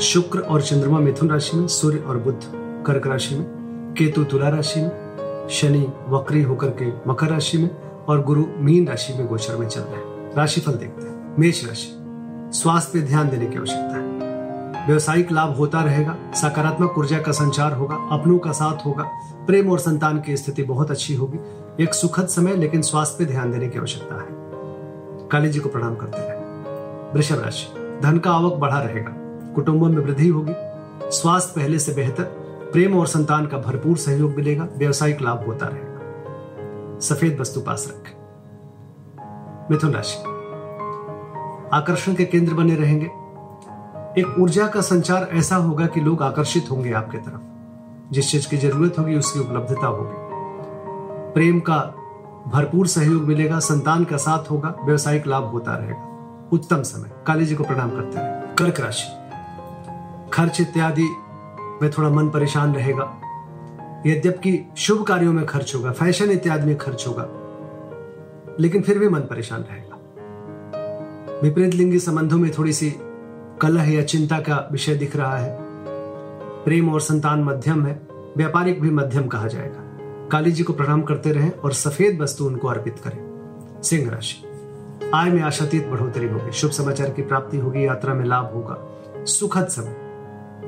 शुक्र और चंद्रमा मिथुन राशि में, सूर्य और बुद्ध कर्क राशि में, केतु तुला राशि में, शनि वक्री होकर के मकर राशि में और गुरु मीन राशि में गोचर में चल रहे हैं। राशिफल देखते हैं। मेष राशि, स्वास्थ्य पे ध्यान देने की आवश्यकता है। व्यवसायिक लाभ होता रहेगा, सकारात्मक ऊर्जा का संचार होगा, अपनों का साथ होगा, प्रेम और संतान की स्थिति बहुत अच्छी होगी। एक सुखद समय, लेकिन स्वास्थ्य पे ध्यान देने की आवश्यकता है। काली जी को प्रणाम करते रहे। वृषभ राशि, धन का आवक बढ़ा रहेगा। कुटुंबों में वृद्धि होगी। स्वास्थ्य पहले से बेहतर, प्रेम और संतान का भरपूर सहयोग मिलेगा, व्यवसायिक लाभ होता रहेगा। सफ़ेद वस्तु पास रखें। मिथुन राशि। आकर्षण के केंद्र बने रहेंगे। एक ऊर्जा का संचार ऐसा होगा कि लोग आकर्षित होंगे आपके तरफ़। जिस चीज़ की ज़रूरत होगी, उसकी उपलब्धता होगी। प्रेम का भरपूर सहयोग मिलेगा, संतान का साथ होगा, व्यवसायिक लाभ होता रहेगा। उत्तम समय। काली जी को प्रणाम करते रहे कर्क राशि। खर्च इत्यादि में थोड़ा मन परेशान रहेगा। यद्यपि शुभ कार्यों में खर्च होगा, फ़ैशन इत्यादि में खर्च होगा, लेकिन फिर भी मन परेशान रहेगा। विपरीत लिंगी संबंधों में थोड़ी सी कलह या चिंता का विषय दिख रहा है। प्रेम और संतान मध्यम है, व्यापारिक भी मध्यम कहा जाएगा। काली जी को प्रणाम करते रहें और सफ़ेद वस्तु उनको अर्पित करें। सिंह राशि। आय में आशातीत बढ़ोतरी होगी शुभ समाचार की प्राप्ति होगी, यात्रा में लाभ होगा। सुखद समय।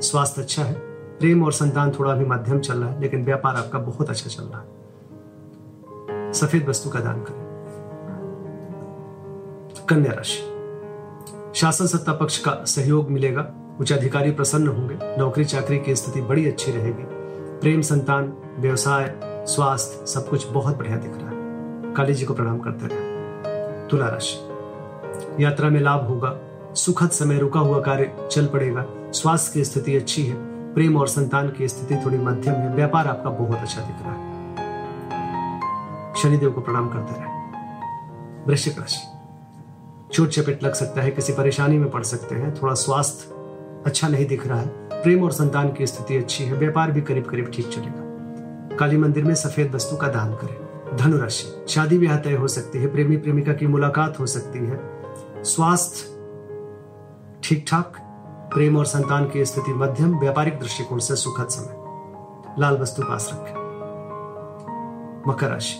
स्वास्थ्य अच्छा है। प्रेम और संतान थोड़ा भी मध्यम चल रहा है, लेकिन व्यापार आपका बहुत अच्छा चल रहा है। सफ़ेद वस्तु का दान करें। कन्या राशि। शासन सत्ता पक्ष का सहयोग मिलेगा। उच्च अधिकारी प्रसन्न होंगे। नौकरी चाकरी की स्थिति बड़ी अच्छी रहेगी। प्रेम, संतान, व्यवसाय, स्वास्थ्य सब कुछ बहुत बढ़िया दिख रहा है। काली जी को प्रणाम करते रहे। तुला राशि। यात्रा में लाभ होगा। सुखद समय, रुका हुआ कार्य चल पड़ेगा। स्वास्थ्य की स्थिति अच्छी है, प्रेम और संतान की स्थिति थोड़ी मध्यम है, व्यापार आपका बहुत अच्छा दिख रहा है। शनिदेव को प्रणाम करते रहे। वृश्चिक राशि, चोट चपेट लग सकता है, किसी परेशानी में पड़ सकते हैं, थोड़ा स्वास्थ्य अच्छा नहीं दिख रहा है, प्रेम और संतान की स्थिति अच्छी है, व्यापार भी करीब करीब ठीक चलेगा। काली मंदिर में सफ़ेद वस्तु का दान करें। धनुराशि शादी ब्याह तय हो सकती है प्रेमी प्रेमिका की मुलाकात हो सकती है। स्वास्थ्य ठीक ठाक प्रेम और संतान की स्थिति मध्यम, व्यापारिक दृष्टिकोण से सुखद समय। लाल वस्तु पास रखें। मकर राशि।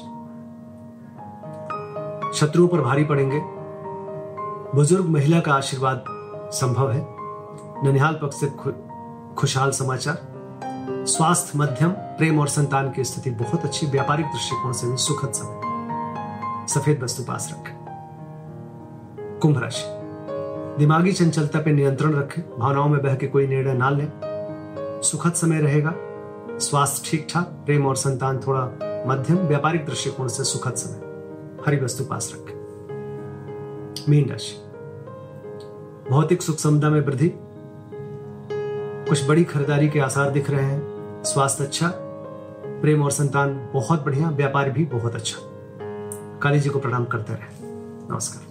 शत्रुओं पर भारी पड़ेंगे। बुज़ुर्ग महिला का आशीर्वाद संभव है। ननिहाल पक्ष से खुशहाल समाचार। स्वास्थ्य मध्यम, प्रेम और संतान की स्थिति बहुत अच्छी, व्यापारिक दृष्टिकोण से भी सुखद समय। सफ़ेद वस्तु पास रखें। कुंभ राशि। दिमागी चंचलता पर नियंत्रण रखें, भावनाओं में बह के कोई निर्णय ना लें। सुखद समय रहेगा, स्वास्थ्य ठीक ठाक प्रेम और संतान थोड़ा मध्यम, व्यापारिक दृष्टिकोण से सुखद समय। हरी वस्तु पास रखें। मीन राशि। भौतिक सुख समता में वृद्धि। कुछ बड़ी खरीदारी के आसार दिख रहे हैं। स्वास्थ्य अच्छा प्रेम और संतान बहुत बढ़िया, व्यापार भी बहुत अच्छा। काली जी को प्रणाम करते रहे। नमस्कार।